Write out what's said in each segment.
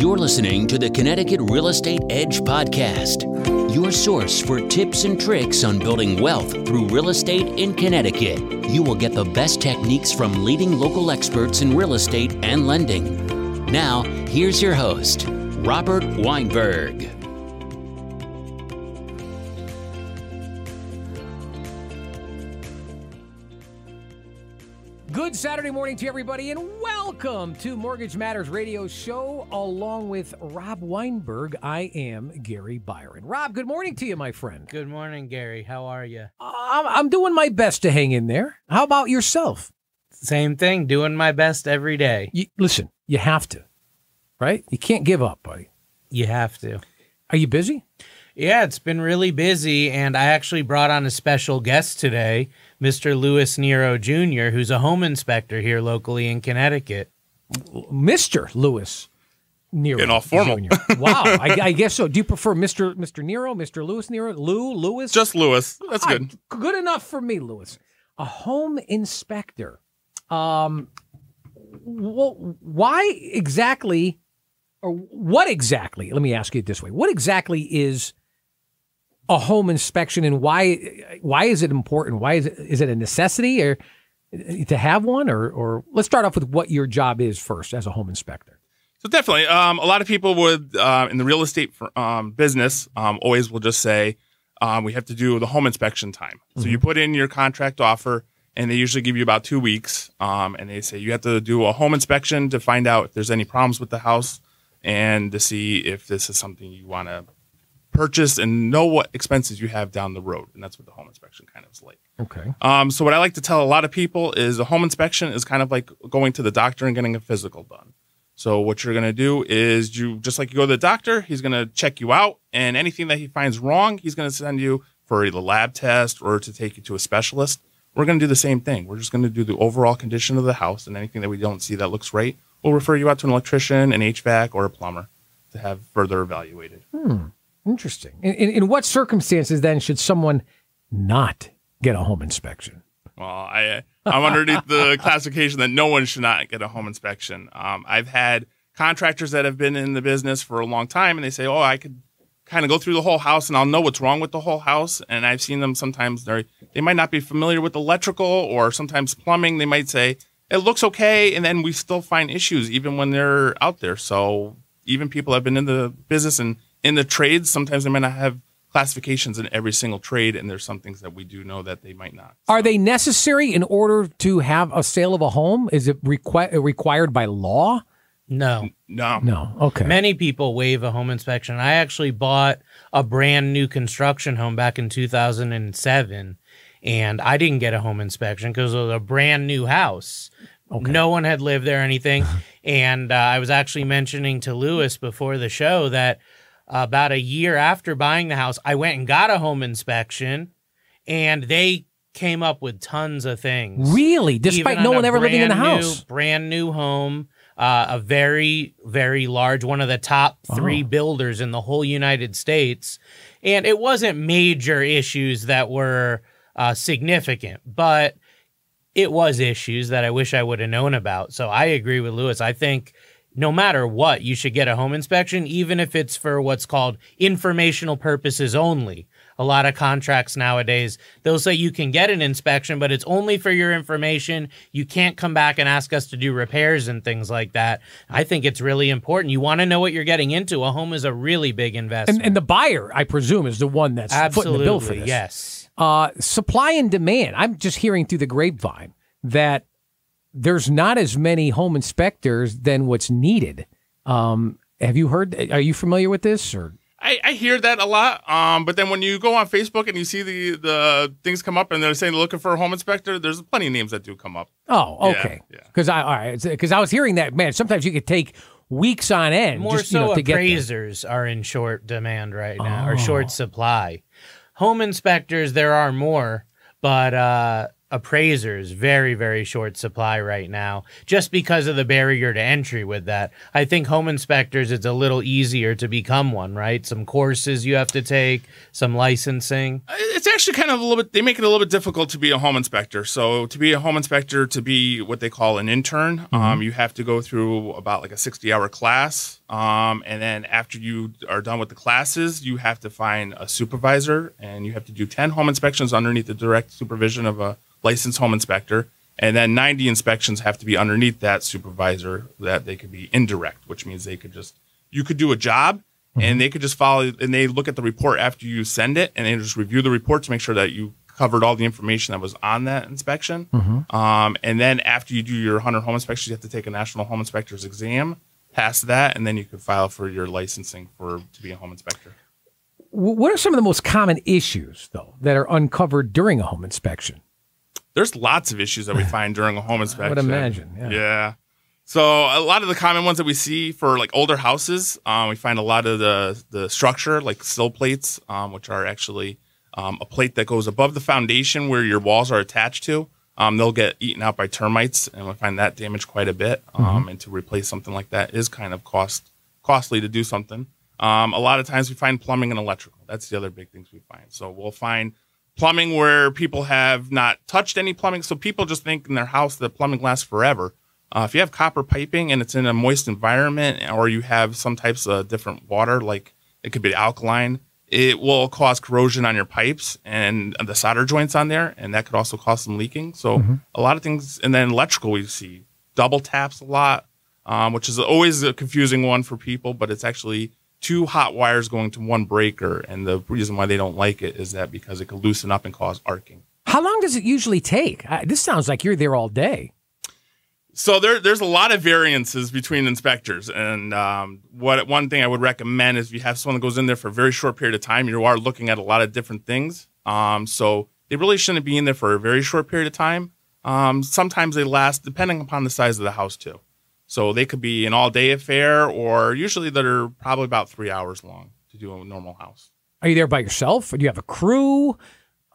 You're listening to the Connecticut Real Estate Edge podcast, your source for tips and tricks on building wealth through real estate in Connecticut. You will get the best techniques from leading local experts in real estate and lending. Now, here's your host, Robert Weinberg. Good Saturday morning to everybody, and welcome to Mortgage Matters Radio Show. Along with Rob Weinberg, I am Gary Byron. Rob, good morning to you, my friend. Good morning, Gary. How are you? I'm, I'm doing my best to hang in there. How about yourself? Same thing, doing my best every day. You, listen, you have to, right? You can't give up, buddy. You have to. Are you busy? Yeah, it's been really busy, and I actually brought on a special guest today, Mr. Louis Nero Jr., who's a home inspector here locally in Connecticut. Mr. Lewis Nero. In all formal. Jr. Wow, I, I guess so. Do you prefer Mr. Mr. Nero, Mr. Lewis Nero, Lou, Lewis? Just Lewis. That's Ah, good. good enough for me, Lewis. A home inspector. Um, wh- why exactly, or what exactly? Let me ask you this way: What exactly is a home inspection, and why? Why is it important? Why is it? Is it a necessity, or to have one, or or let's start off with what your job is first as a home inspector. So definitely, um, a lot of people would uh, in the real estate for, um, business um, always will just say um, we have to do the home inspection time. So you put in your contract offer, and they usually give you about two weeks, um, and they say you have to do a home inspection to find out if there's any problems with the house, and to see if this is something you want to purchase and know what expenses you have down the road, and that's what the home inspection kind of is like. Okay. Um, so what I like to tell a lot of people is a home inspection is kind of like going to the doctor and getting a physical done. So what you're going to do is you just like you go to the doctor, he's going to check you out and anything that he finds wrong, he's going to send you for either lab test or to take you to a specialist. We're going to do the same thing. We're just going to do the overall condition of the house and anything that we don't see that looks right, we'll refer you out to an electrician, an HVAC or a plumber to have further evaluated. Interesting. In, in, in what circumstances then should someone not get a home inspection? Well, I I'm underneath the classification that no one should not get a home inspection. Um, I've had contractors that have been in the business for a long time, and they say, "Oh, I could kind of go through the whole house, and I'll know what's wrong with the whole house." And I've seen them sometimes they they might not be familiar with electrical or sometimes plumbing. They might say it looks okay, and then we still find issues even when they're out there. So even people have been in the business and in the trades, sometimes they might not have classifications in every single trade, and there's some things that we do know that they might not. Are they necessary in order to have a sale of a home? Is it requi- required by law? No. No. No. Okay. Many people waive a home inspection. I actually bought a brand new construction home back in 2007, and I didn't get a home inspection because it was a brand new house. No one had lived there or anything. and uh, I was actually mentioning to Lewis before the show that about a year after buying the house, I went and got a home inspection, and they came up with tons of things. Really? Despite no one ever living in the brand new- house? Brand new home, uh, a very, very large, one of the top three builders in the whole United States. And it wasn't major issues that were uh, significant, but it was issues that I wish I would have known about. So I agree with Lewis. I think no matter what, you should get a home inspection, even if it's for what's called informational purposes only. A lot of contracts nowadays, they'll say you can get an inspection, but it's only for your information. You can't come back and ask us to do repairs and things like that. I think it's really important. You want to know what you're getting into. A home is a really big investment. And, and the buyer, I presume, is the one that's footing the bill for Absolutely, this. yes. Uh, supply and demand. I'm just hearing through the grapevine that there's not as many home inspectors than what's needed. Um, have you heard? Are you familiar with this? Or I, I hear that a lot. Um, but then when you go on Facebook and you see the the things come up and they're saying looking for a home inspector, there's plenty of names that do come up. oh, Yeah, okay. yeah. Because I all right, because I was hearing that man. Sometimes you could take weeks on end. More just, you so, know, to get appraisers are in short demand right now, or Oh. short supply. Home inspectors, there are more, but uh, appraisers very very short supply right now just because of the barrier to entry with that i think home inspectors it's a little easier to become one right some courses you have to take some licensing It's actually kind of a little bit. They make it a little bit difficult to be a home inspector. So to be a home inspector, to be what they call an intern, um, you have to go through about like a sixty-hour class, um, and then after you are done with the classes, you have to find a supervisor, and you have to do ten home inspections underneath the direct supervision of a licensed home inspector, and then ninety inspections have to be underneath that supervisor that they could be indirect, which means they could just you could do a job and they could just follow and they look at the report after you send it and they just review the report to make sure that you covered all the information that was on that inspection. Um, and then after you do your 100 home inspections you have to take a national home inspector's exam pass that and then you could file for your licensing for to be a home inspector. What are some of the most common issues, though, that are uncovered during a home inspection? There's lots of issues that we find during a home inspection I would imagine, yeah. yeah. So a lot of the common ones that we see for like older houses, um, we find a lot of the the structure like sill plates, um, which are actually um, a plate that goes above the foundation where your walls are attached to. Um, they'll get eaten out by termites, and we find that damaged quite a bit. Um, And to replace something like that is kind of cost costly to do something. Um, a lot of times we find plumbing and electrical. That's the other big things we find. So we'll find plumbing where people have not touched any plumbing. So people just think in their house that plumbing lasts forever. Uh, if you have copper piping and it's in a moist environment, or you have some types of different water, like it could be alkaline, it will cause corrosion on your pipes and the solder joints on there, and that could also cause some leaking. So a lot of things, and then electrical we see double taps a lot, um, which is always a confusing one for people, but it's actually two hot wires going to one breaker, and the reason why they don't like it is that because it could loosen up and cause arcing. How long does it usually take? I, this sounds like you're there all day. So there, there's a lot of variances between inspectors, and um, what one thing I would recommend is if you have someone that goes in there for a very short period of time, you are looking at a lot of different things. Um, so they really shouldn't be in there for a very short period of time. Um, sometimes they last, depending upon the size of the house too. So they could be an all-day affair, or usually they're probably about three hours long to do a normal house. Are you there by yourself? Or do you have a crew?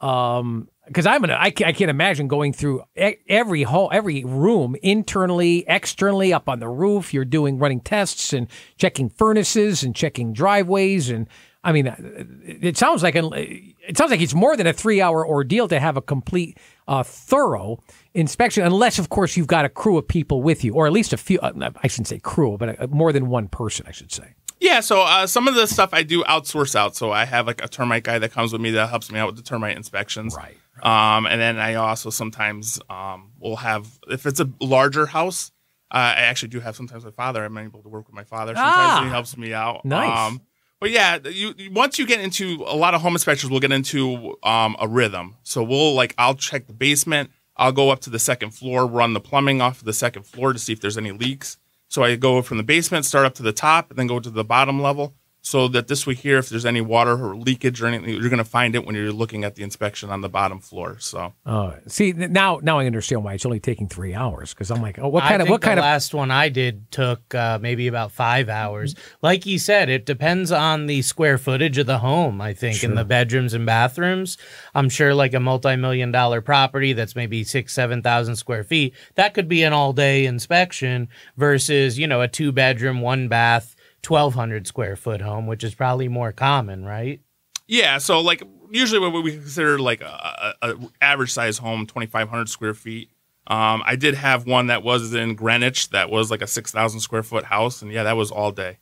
Um, because I'm gonna, I, ca- I can't imagine going through every whole, every room internally, externally, up on the roof. You're doing running tests and checking furnaces and checking driveways, and I mean, uh, it sounds like it sounds like it's more than a three hour ordeal to have a complete, uh, thorough inspection, unless of course you've got a crew of people with you, or at least a few. Uh, I shouldn't say crew, but uh more than one person, I should say. Yeah, so uh, some of the stuff I do outsource out. So I have like a termite guy that comes with me that helps me out with the termite inspections. Right, Um, and then I also sometimes um, will have if it's a larger house. Uh, I actually do have sometimes my father. I'm able to work with my father. Sometimes Ah, he helps me out. nice. Um, but yeah, you once you get into a lot of home inspectors, we'll get into um, a rhythm. So we'll like I'll check the basement. I'll go up to the second floor, run the plumbing off of the second floor to see if there's any leaks. So I go from the basement, start up to the top, and then go to the bottom level. So that this way here, if there's any water or leakage or anything, you're going to find it when you're looking at the inspection on the bottom floor. So Uh, see now, now I understand why it's only taking three hours. Because I'm like, oh, what I kind of, what kind the of? last one I did took uh, maybe about five hours. Like you said, it depends on the square footage of the home. I think in the bedrooms and bathrooms. I'm sure like a multi-million dollar property that's maybe six, seven thousand square feet. That could be an all-day inspection versus you know a two-bedroom, one bath. 1200 square foot home which is probably more common right yeah, so like usually what we consider like a, a, a average size home, 2,500 square feet. Um, I did have one that was in Greenwich that was like a 6,000 square foot house, and yeah, that was all day.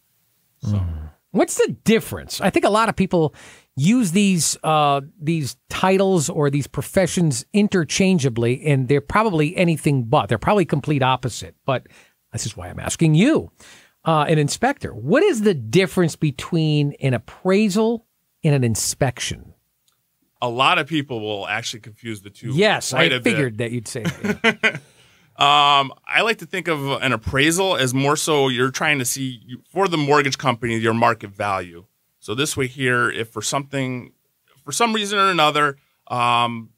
so What's the difference? I think a lot of people use these uh, these titles or these professions interchangeably, and they're probably anything but. They're probably complete opposite. But this is why I'm asking you, uh, an inspector. What is the difference between an appraisal and an inspection? A lot of people will actually confuse the two. Yes, I a bit. figured that you'd say that. Um, I like to think of an appraisal as more so you're trying to see for the mortgage company your market value. So this way here, if for something, for some reason or another, um,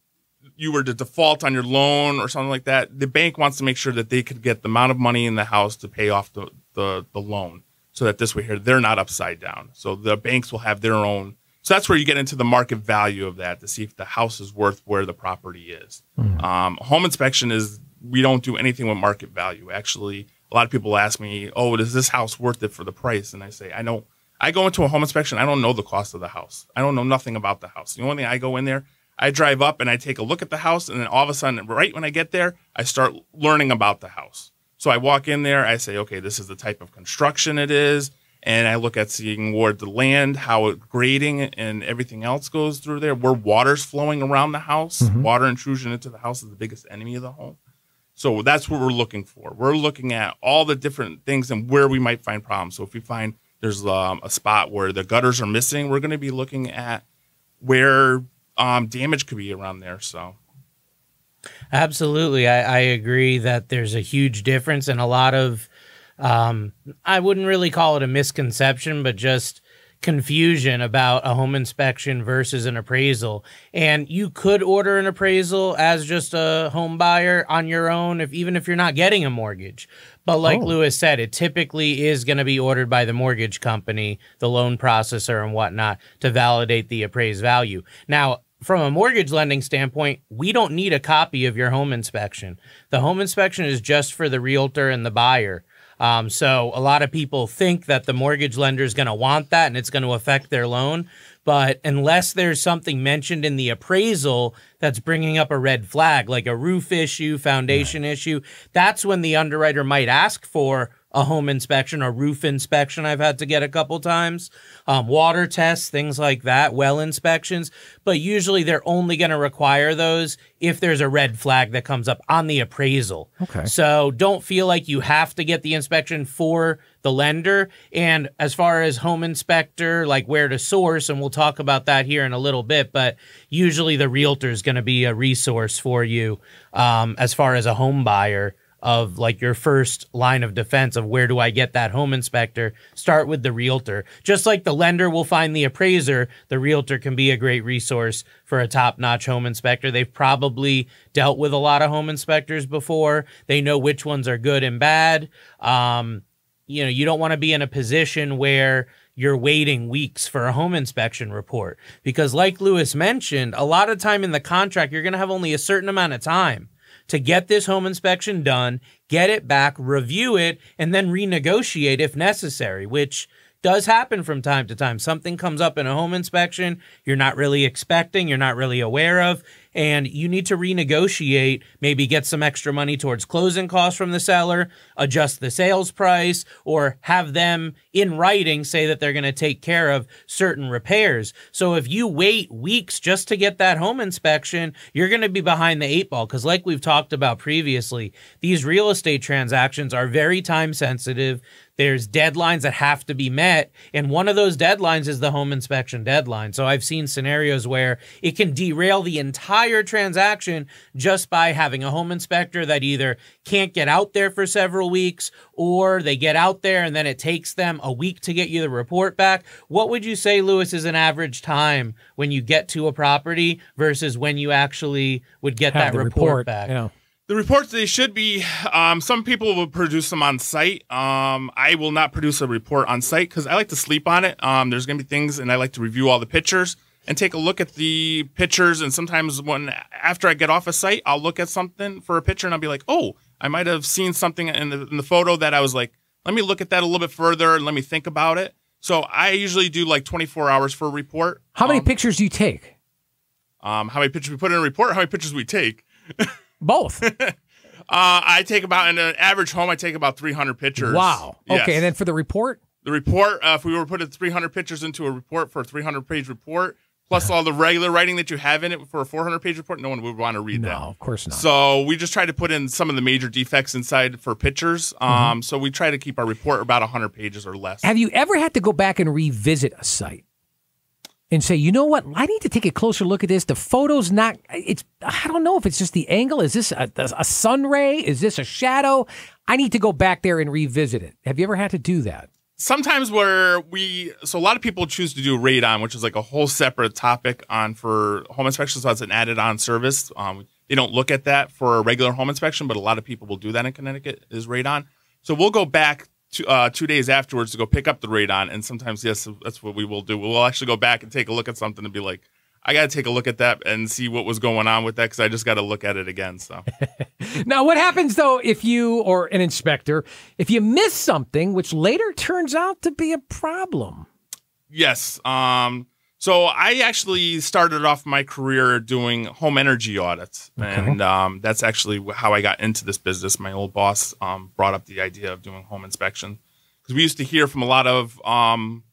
you were to default on your loan or something like that, the bank wants to make sure that they could get the amount of money in the house to pay off the, the, the loan. So that this way here, they're not upside down. So the banks will have their own So that's where you get into the market value of that to see if the house is worth where the property is. Um, home inspection is we don't do anything with market value. Actually, a lot of people ask me, "Oh, is this house worth it for the price?" And I say, "I don't. I go into a home inspection. I don't know the cost of the house. I don't know nothing about the house. The only thing I go in there, I drive up and I take a look at the house, and then all of a sudden, right when I get there, I start learning about the house. So I walk in there, I say, okay, this is the type of construction it is, and I look at seeing where the land, how it grading and everything else goes through there, where water's flowing around the house. Water intrusion into the house is the biggest enemy of the home. So that's what we're looking for. We're looking at all the different things and where we might find problems. So if we find there's um, a spot where the gutters are missing, we're going to be looking at where um, damage could be around there. So Absolutely. I, I agree that there's a huge difference and a lot of, um, I wouldn't really call it a misconception, but just confusion about a home inspection versus an appraisal. And you could order an appraisal as just a home buyer on your own, if even if you're not getting a mortgage. But like Oh. Lewis said, it typically is going to be ordered by the mortgage company, the loan processor, and whatnot to validate the appraised value. Now, from a mortgage lending standpoint, we don't need a copy of your home inspection. The home inspection is just for the realtor and the buyer. Um, so a lot of people think that the mortgage lender is going to want that and it's going to affect their loan. But unless there's something mentioned in the appraisal that's bringing up a red flag, like a roof issue, foundation issue, that's when the underwriter might ask for a home inspection a roof inspection. I've had to get a couple times, um, water tests, things like that, well inspections. But usually they're only going to require those if there's a red flag that comes up on the appraisal. Okay. So don't feel like you have to get the inspection for the lender. And as far as home inspector, like where to source, and we'll talk about that here in a little bit, but usually the realtor is going to be a resource for you um, as far as a home buyer of like your first line of defense of where do I get that home inspector? Start with the realtor. Just like the lender will find the appraiser, the realtor can be a great resource for a top notch home inspector. They've probably dealt with a lot of home inspectors before. They know which ones are good and bad. Um, you know, you don't want to be in a position where you're waiting weeks for a home inspection report because like Lewis mentioned, a lot of time in the contract you're going to have only a certain amount of time to get this home inspection done, get it back, review it, and then renegotiate if necessary, which does happen from time to time. Something comes up in a home inspection you're not really expecting, you're not really aware of, and you need to renegotiate, maybe get some extra money towards closing costs from the seller, adjust the sales price, or have them in writing say that they're going to take care of certain repairs. So if you wait weeks just to get that home inspection, you're going to be behind the eight ball because, like we've talked about previously, these real estate transactions are very time sensitive. There's deadlines that have to be met, and one of those deadlines is the home inspection deadline. So I've seen scenarios where it can derail the entire transaction just by having a home inspector that either can't get out there for several weeks or they get out there and then it takes them a week to get you the report back. What would you say, Lewis, is an average time when you get to a property versus when you actually would get Have that the report, back? Yeah. The reports they should be. Um, some people will produce them on site. Um, I will not produce a report on site because I like to sleep on it. Um, there's going to be things, and I like to review all the pictures and take a look at the pictures. And sometimes when after I get off a site, I'll look at something for a picture, and I'll be like, "Oh, I might have seen something in the, in the photo that I was like, let me look at that a little bit further and let me think about it." So I usually do like 24 hours for a report. How many Um, pictures do you take? Um, how many pictures we put in a report? How many pictures we take? Both. Uh, I take about in an average home. I take about 300 pictures. wow. Yes. Okay, and then for the report, the report. Uh, if we were putting 300 pictures into a report for a 300 page report, plus all the regular writing that you have in it for a 400 page report, no one would want to read no, that. No, of course not. So we just try to put in some of the major defects inside for pictures. Mm-hmm. Um, so we try to keep our report about 100 pages or less. Have you ever had to go back and revisit a site and say, you know what? I need to take a closer look at this. The photo's not. It's. I don't know if it's just the angle. Is this a, a sun ray? Is this a shadow? I need to go back there and revisit it. Have you ever had to do that? sometimes where we so a lot of people choose to do radon which is like a whole separate topic on for home inspections. so it's an added on service um, they don't look at that for a regular home inspection but a lot of people will do that in connecticut is radon so we'll go back two, uh, two days afterwards to go pick up the radon. And sometimes, yes, that's what we will do. We'll actually go back and take a look at something and be like, I got to take a look at that and see what was going on with that because I just got to look at it again. So now, what happens though if you or an inspector if you miss something which later turns out to be a problem? Yes. Um, so I actually started off my career doing home energy audits, Okay. and um, that's actually how I got into this business. My old boss um, brought up the idea of doing home inspection because we used to hear from a lot of um,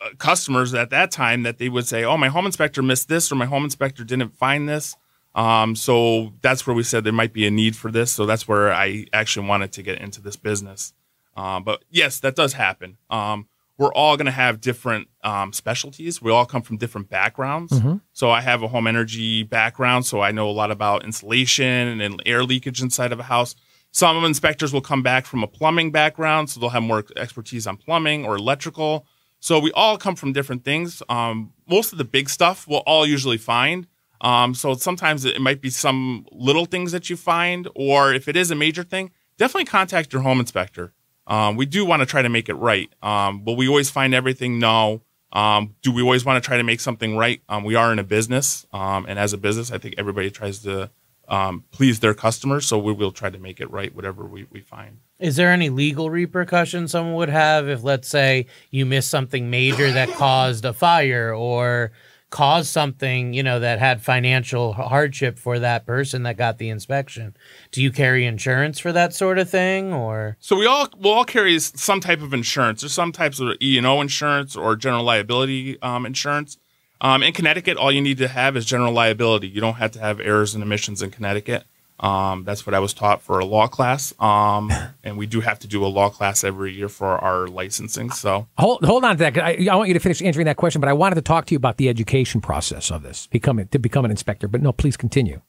uh, customers at that time that they would say, "Oh, my home inspector missed this," or "My home inspector didn't find this." Um, so that's where we said there might be a need for this. So that's where I actually wanted to get into this business. Um, but yes, that does happen. Um, we're all going to have different um, specialties. We all come from different backgrounds. So I have a home energy background, so I know a lot about insulation and air leakage inside of a house. Some inspectors will come back from a plumbing background, so they'll have more expertise on plumbing or electrical. So we all come from different things. Um, most of the big stuff we'll all usually find. Um, so sometimes it might be some little things that you find, or if it is a major thing, definitely contact your home inspector. Um, we do want to try to make it right. Um, will we always find everything? No. Um, do we always want to try to make something right? Um, we are in a business, um, and as a business, I think everybody tries to um, please their customers. So we will try to make it right, whatever we, we find. Is there any legal repercussion someone would have if, let's say, you missed something major that caused a fire or caused something, you know, that had financial hardship for that person that got the inspection? Do you carry insurance for that sort of thing or So we all will all carry some type of insurance. There's some types of E and O insurance or general liability um, insurance. Um, in Connecticut, all you need to have is general liability. You don't have to have errors and omissions in Connecticut. Um, that's what I was taught for a law class, um, and we do have to do a law class every year for our licensing. So Hold, hold on to that. I, I want you to finish answering that question, but I wanted to talk to you about the education process of this, becoming to become an inspector. But no, please continue.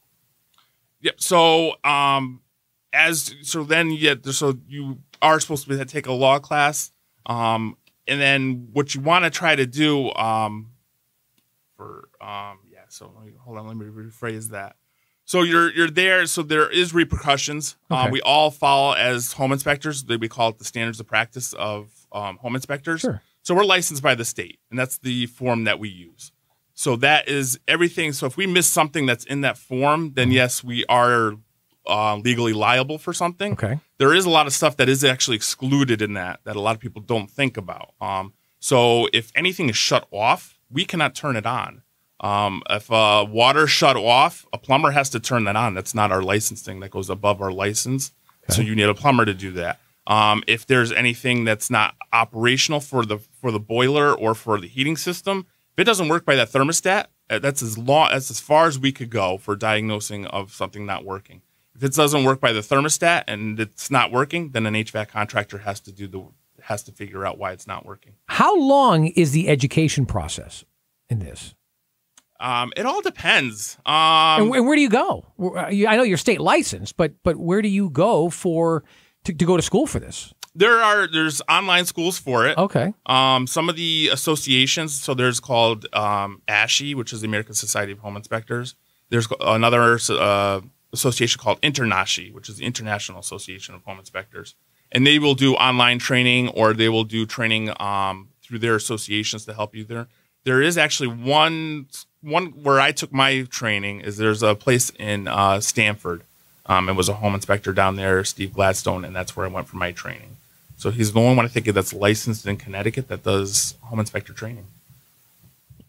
Yep. So, um, as so then yeah, so you are supposed to take a law class, um, and then what you want to try to do, um, for um, yeah. So hold on, let me rephrase that. So you're you're there. So there is repercussions. Okay. Uh, we all follow as home inspectors. We call it the standards of practice of um, home inspectors. Sure. So we're licensed by the state, and that's the form that we use. So that is everything. So if we miss something that's in that form, then yes, we are uh, legally liable for something. Okay. There is a lot of stuff that is actually excluded in that that a lot of people don't think about. Um, so if anything is shut off, we cannot turn it on. Um, if uh, water shut off, a plumber has to turn that on. That's not our licensing. That goes above our license. So you need a plumber to do that. Um, if there's anything that's not operational for the for the boiler or for the heating system, if it doesn't work by that thermostat, uh, that's as long that's as far as we could go for diagnosing of something not working. If it doesn't work by the thermostat and it's not working, then an HVAC contractor has to do the has to figure out why it's not working. How long is the education process in this? Um, it all depends. And, Um, wh- and where do you go? Uh, I know you're state licensed, but but where do you go for to, to go to school for this? there are there's online schools for it. Okay. Um, some of the associations, so there's called um, ASHI, which is the American Society of Home Inspectors. There's another uh, association called InterNACHI, which is the International Association of Home Inspectors, and they will do online training or they will do training um, through their associations to help you there. There is actually one one where I took my training. Is there's a place in uh, Stamford. Um, it was a home inspector down there, Steve Gladstone, and that's where I went for my training. So he's the only one I think that's licensed in Connecticut that does home inspector training.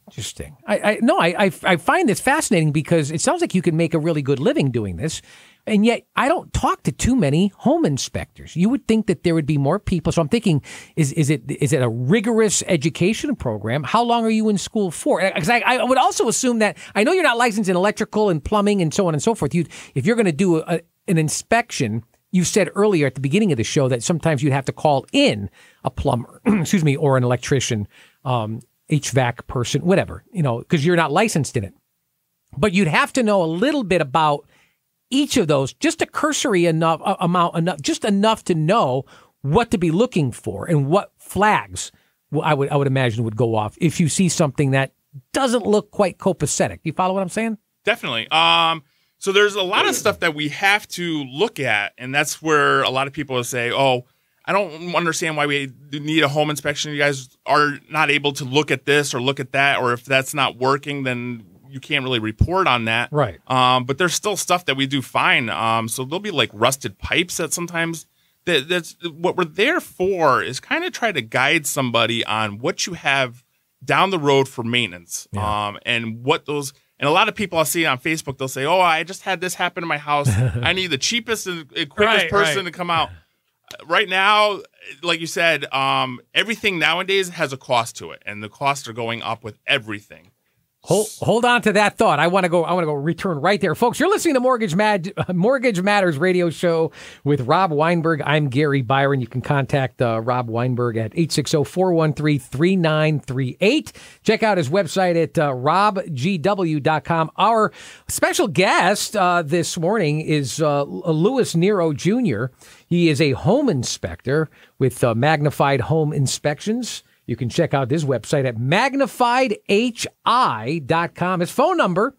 Interesting. I, I no, I, I I find this fascinating because it sounds like you can make a really good living doing this, and yet I don't talk to too many home inspectors. You would think that there would be more people. So I'm thinking, is is it is it a rigorous education program? How long are you in school for? Because I, I would also assume that I know you're not licensed in electrical and plumbing and so on and so forth. You if you're going to do a, an inspection. You said earlier at the beginning of the show that sometimes you'd have to call in a plumber, excuse me, or an electrician. Um, HVAC person, whatever, you know, because you're not licensed in it. But you'd have to know a little bit about each of those, just a cursory enough uh, amount, enough, just enough to know what to be looking for and what flags I would I would imagine would go off if you see something that doesn't look quite copacetic. You follow what I'm saying? Definitely. Um, so there's a lot of stuff that we have to look at, and that's where a lot of people say, "Oh, I don't understand why we need a home inspection. You guys are not able to look at this or look at that, or if that's not working, then you can't really report on that. Right. Um, but there's still stuff that we do fine. Um, so there'll be like rusted pipes that sometimes that that's what we're there for is kind of try to guide somebody on what you have down the road for maintenance. Yeah. Um, and what those and a lot of people I see on Facebook, they'll say, "Oh, I just had this happen in my house. I need the cheapest and quickest Right, person right. to come out." Right now, like you said, um, everything nowadays has a cost to it, and the costs are going up with everything. Hold, hold on to that thought. I want to go. I want to go. Return right there, folks. You're listening to Mortgage Mad Mortgage Matters radio show with Rob Weinberg. I'm Gary Byron. You can contact uh, Rob Weinberg at 860-413-3938. Check out his website at uh, robgw.com. Our special guest uh, this morning is uh, Louis Nero Jr. He is a home inspector with uh, Magnified Home Inspections. You can check out his website at magnifiedhi.com. His phone number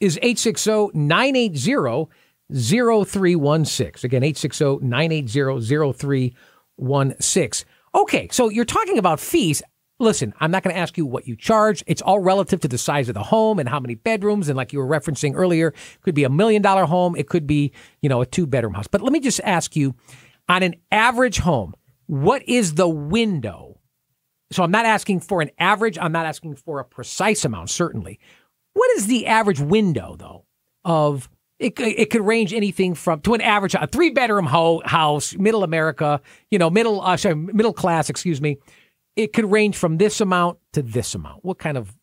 is 860-980-0316. Again, 860-980-0316. Okay, so you're talking about fees. Listen, I'm not going to ask you what you charge. It's all relative to the size of the home and how many bedrooms. And like you were referencing earlier, it could be a million dollar home. It could be, you know, a two bedroom house. But let me just ask you on an average home, what is the window? So I'm not asking for an average. I'm not asking for a precise amount, certainly. What is the average window, though, of it, it could range anything from to an average a three bedroom ho- house, middle America, you know, middle uh, sorry, middle class, excuse me. It could range from this amount to this amount. What kind of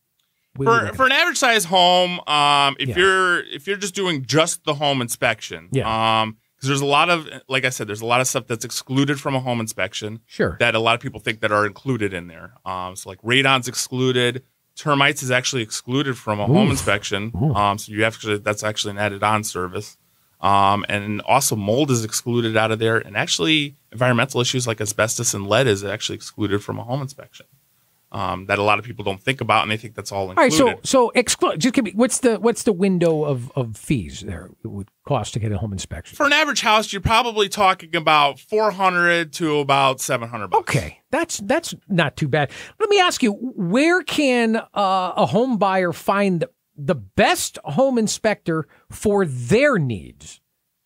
what are we for for an average size home, um, if Yeah. you're if you're just doing just the home inspection, Yeah. um, because there's a lot of like I said, there's a lot of stuff that's excluded from a home inspection. Sure. That a lot of people think that are included in there. Um, so like radon's excluded, termites is actually excluded from a home inspection. Um, so you have to that's actually an added on service. Um, and also mold is excluded out of there, and actually environmental issues like asbestos and lead is actually excluded from a home inspection. Um, that a lot of people don't think about, and they think that's all included. All right, so so exclu- just give me what's the what's the window of, of fees there it would cost to get a home inspection? for an average house, you're probably talking about 400 to about 700 bucks. Okay, that's that's not too bad. Let me ask you, where can uh, a home buyer find the best home inspector for their needs?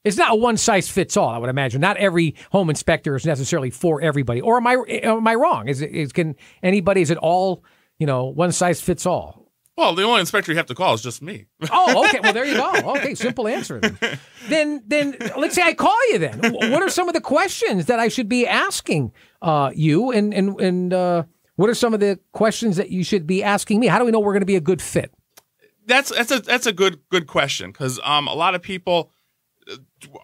It's not a one size fits all. I would imagine not every home inspector is necessarily for everybody. Or am I am I wrong? Is it is can anybody? Is it all you know one size fits all? Well, the only inspector you have to call is just me. Oh, okay. Well, there you go. Okay, simple answer. Then, then, then let's say I call you. Then, what are some of the questions that I should be asking uh, you, and and and uh, what are some of the questions that you should be asking me? How do we know we're going to be a good fit? That's that's a that's a good good question because um a lot of people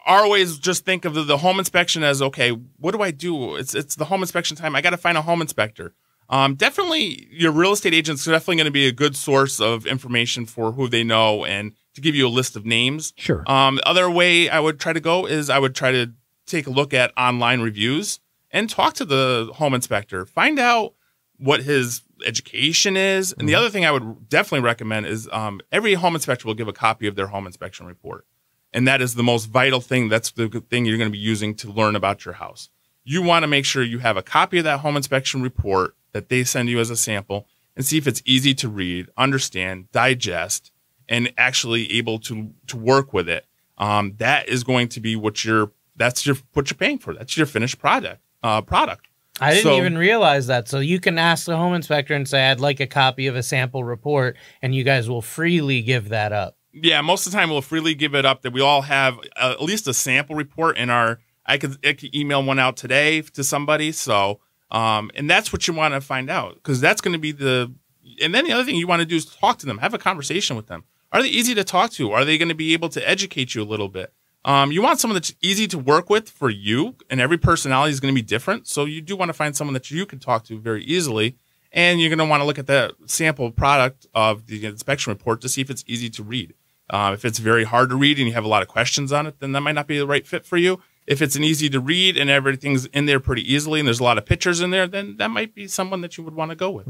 are always just think of the, the home inspection as okay, what do I do? It's it's the home inspection time. I got to find a home inspector. Um, definitely, your real estate agent's definitely going to be a good source of information for who they know and to give you a list of names. Sure. Um, the other way I would try to go is I would try to take a look at online reviews and talk to the home inspector. Find out what his education is. And the other thing I would definitely recommend is um, every home inspector will give a copy of their home inspection report. And that is the most vital thing. That's the thing you're going to be using to learn about your house. You want to make sure you have a copy of that home inspection report that they send you as a sample and see if it's easy to read, understand, digest, and actually able to to work with it. Um, that is going to be what you're that's your what you're paying for. That's your finished product. Uh, product. I didn't So- even realize that. So you can ask the home inspector and say, I'd like a copy of a sample report, and you guys will freely give that up. Yeah, most of the time we'll freely give it up. That we all have uh, at least a sample report in our. I could, I could email one out today to somebody. So, um, and that's what you want to find out because that's going to be the. And then the other thing you want to do is talk to them, have a conversation with them. Are they easy to talk to? Are they going to be able to educate you a little bit? Um, you want someone that's easy to work with for you, and every personality is going to be different. So you do want to find someone that you can talk to very easily, and you're going to want to look at the sample product of the inspection report to see if it's easy to read. Uh, if it's very hard to read and you have a lot of questions on it, then that might not be the right fit for you. If it's an easy to read and everything's in there pretty easily and there's a lot of pictures in there, then that might be someone that you would want to go with.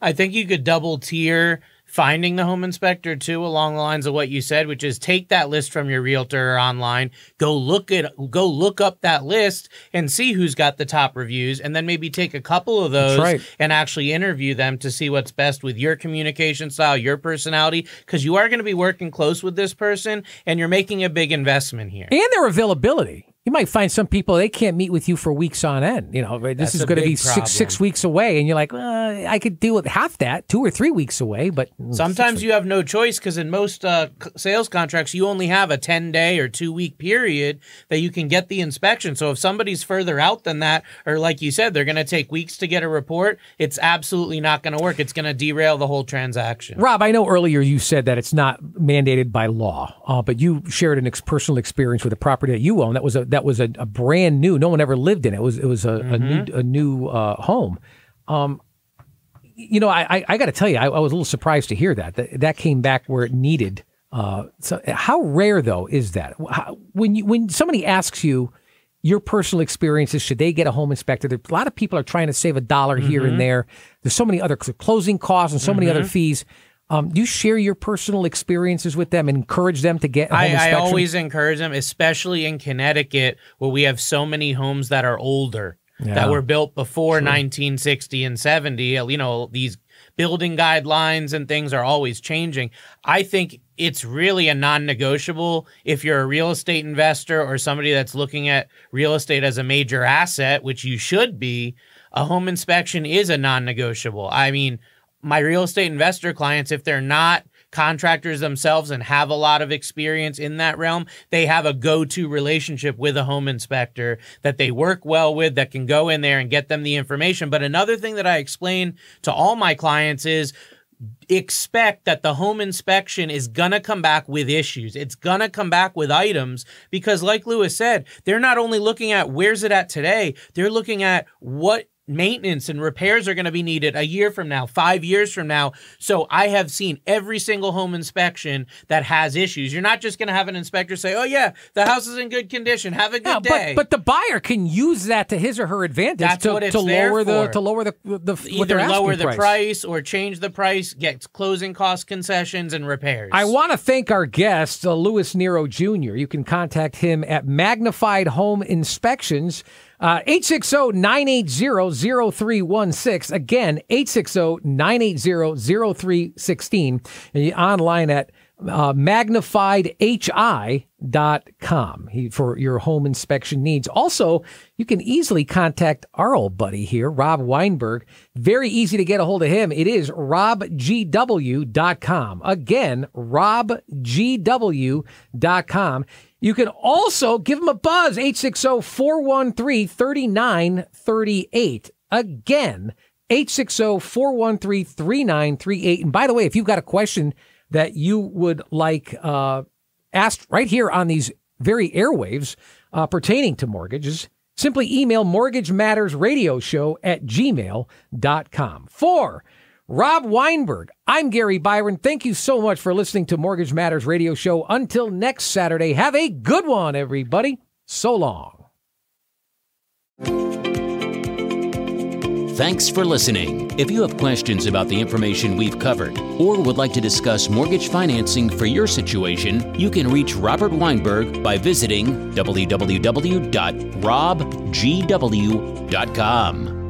I think you could double tier finding the home inspector too along the lines of what you said which is take that list from your realtor online go look at go look up that list and see who's got the top reviews and then maybe take a couple of those right. and actually interview them to see what's best with your communication style your personality because you are going to be working close with this person and you're making a big investment here and their availability. You might find some people they can't meet with you for weeks on end. You know, this That's is going to be big six six weeks away, and you're like, uh, I could deal with half that, two or three weeks away. But Sometimes you have no choice because in most uh, sales contracts, you only have a 10 day or two week period that you can get the inspection. So if somebody's further out than that, or like you said, they're going to take weeks to get a report, it's absolutely not going to work. It's going to derail the whole transaction. Rob, I know earlier you said that it's not mandated by law, uh, but you shared an ex- personal experience with a property that you own that was a that was a, a brand new. No one ever lived in it. It was it was a, a new a new uh, home. Um, you know, I I, I got to tell you, I, I was a little surprised to hear that that that came back where it needed. Uh, so how rare though is that? How, when you when somebody asks you your personal experiences, should they get a home inspector? There, a lot of people are trying to save a dollar here and there. There's so many other closing costs and so many other fees. Um, do you share your personal experiences with them encourage them to get I, I always encourage them, especially in Connecticut, where we have so many homes that are older Yeah. that were built before 1960 and 70. You know, these building guidelines and things are always changing. I think it's really a non negotiable if you're a real estate investor or somebody that's looking at real estate as a major asset, which you should be. A home inspection is a non negotiable. I mean, my real estate investor clients, if they're not contractors themselves and have a lot of experience in that realm, they have a go to relationship with a home inspector that they work well with that can go in there and get them the information. But another thing that I explain to all my clients is expect that the home inspection is going to come back with issues. It's going to come back with items because like Lewis said, they're not only looking at where's it at today, they're looking at what maintenance and repairs are going to be needed a year from now, 5 years from now. So I have seen every single home inspection that has issues. You're not just going to have an inspector say, "Oh yeah, the house is in good condition. Have a good Yeah, day." but but the buyer can use that to his or her advantage That's to, to lower the to lower the the either lower the price. price or change the price, get closing cost concessions and repairs. I want to thank our guest, uh, Louis Nero Jr. You can contact him at Magnified Home Inspections, uh, 860-980-0316. Again, 860-980-0316. And you online at uh, magnifiedhi.com for your home inspection needs. Also, you can easily contact our old buddy here, Rob Weinberg. Very easy to get a hold of him. It is robgw.com. Again, robgw.com. You can also give them a buzz, 860-413-3938. Again, 860-413-3938. And by the way, if you've got a question that you would like uh, asked right here on these very airwaves uh, pertaining to mortgages, simply email Mortgage Matters Radio Show at gmail.com. For Rob Weinberg, I'm Gary Byron. Thank you so much for listening to Mortgage Matters Radio Show. Until next Saturday, have a good one, everybody. So long. Thanks for listening. If you have questions about the information we've covered or would like to discuss mortgage financing for your situation, you can reach Robert Weinberg by visiting www.robgw.com.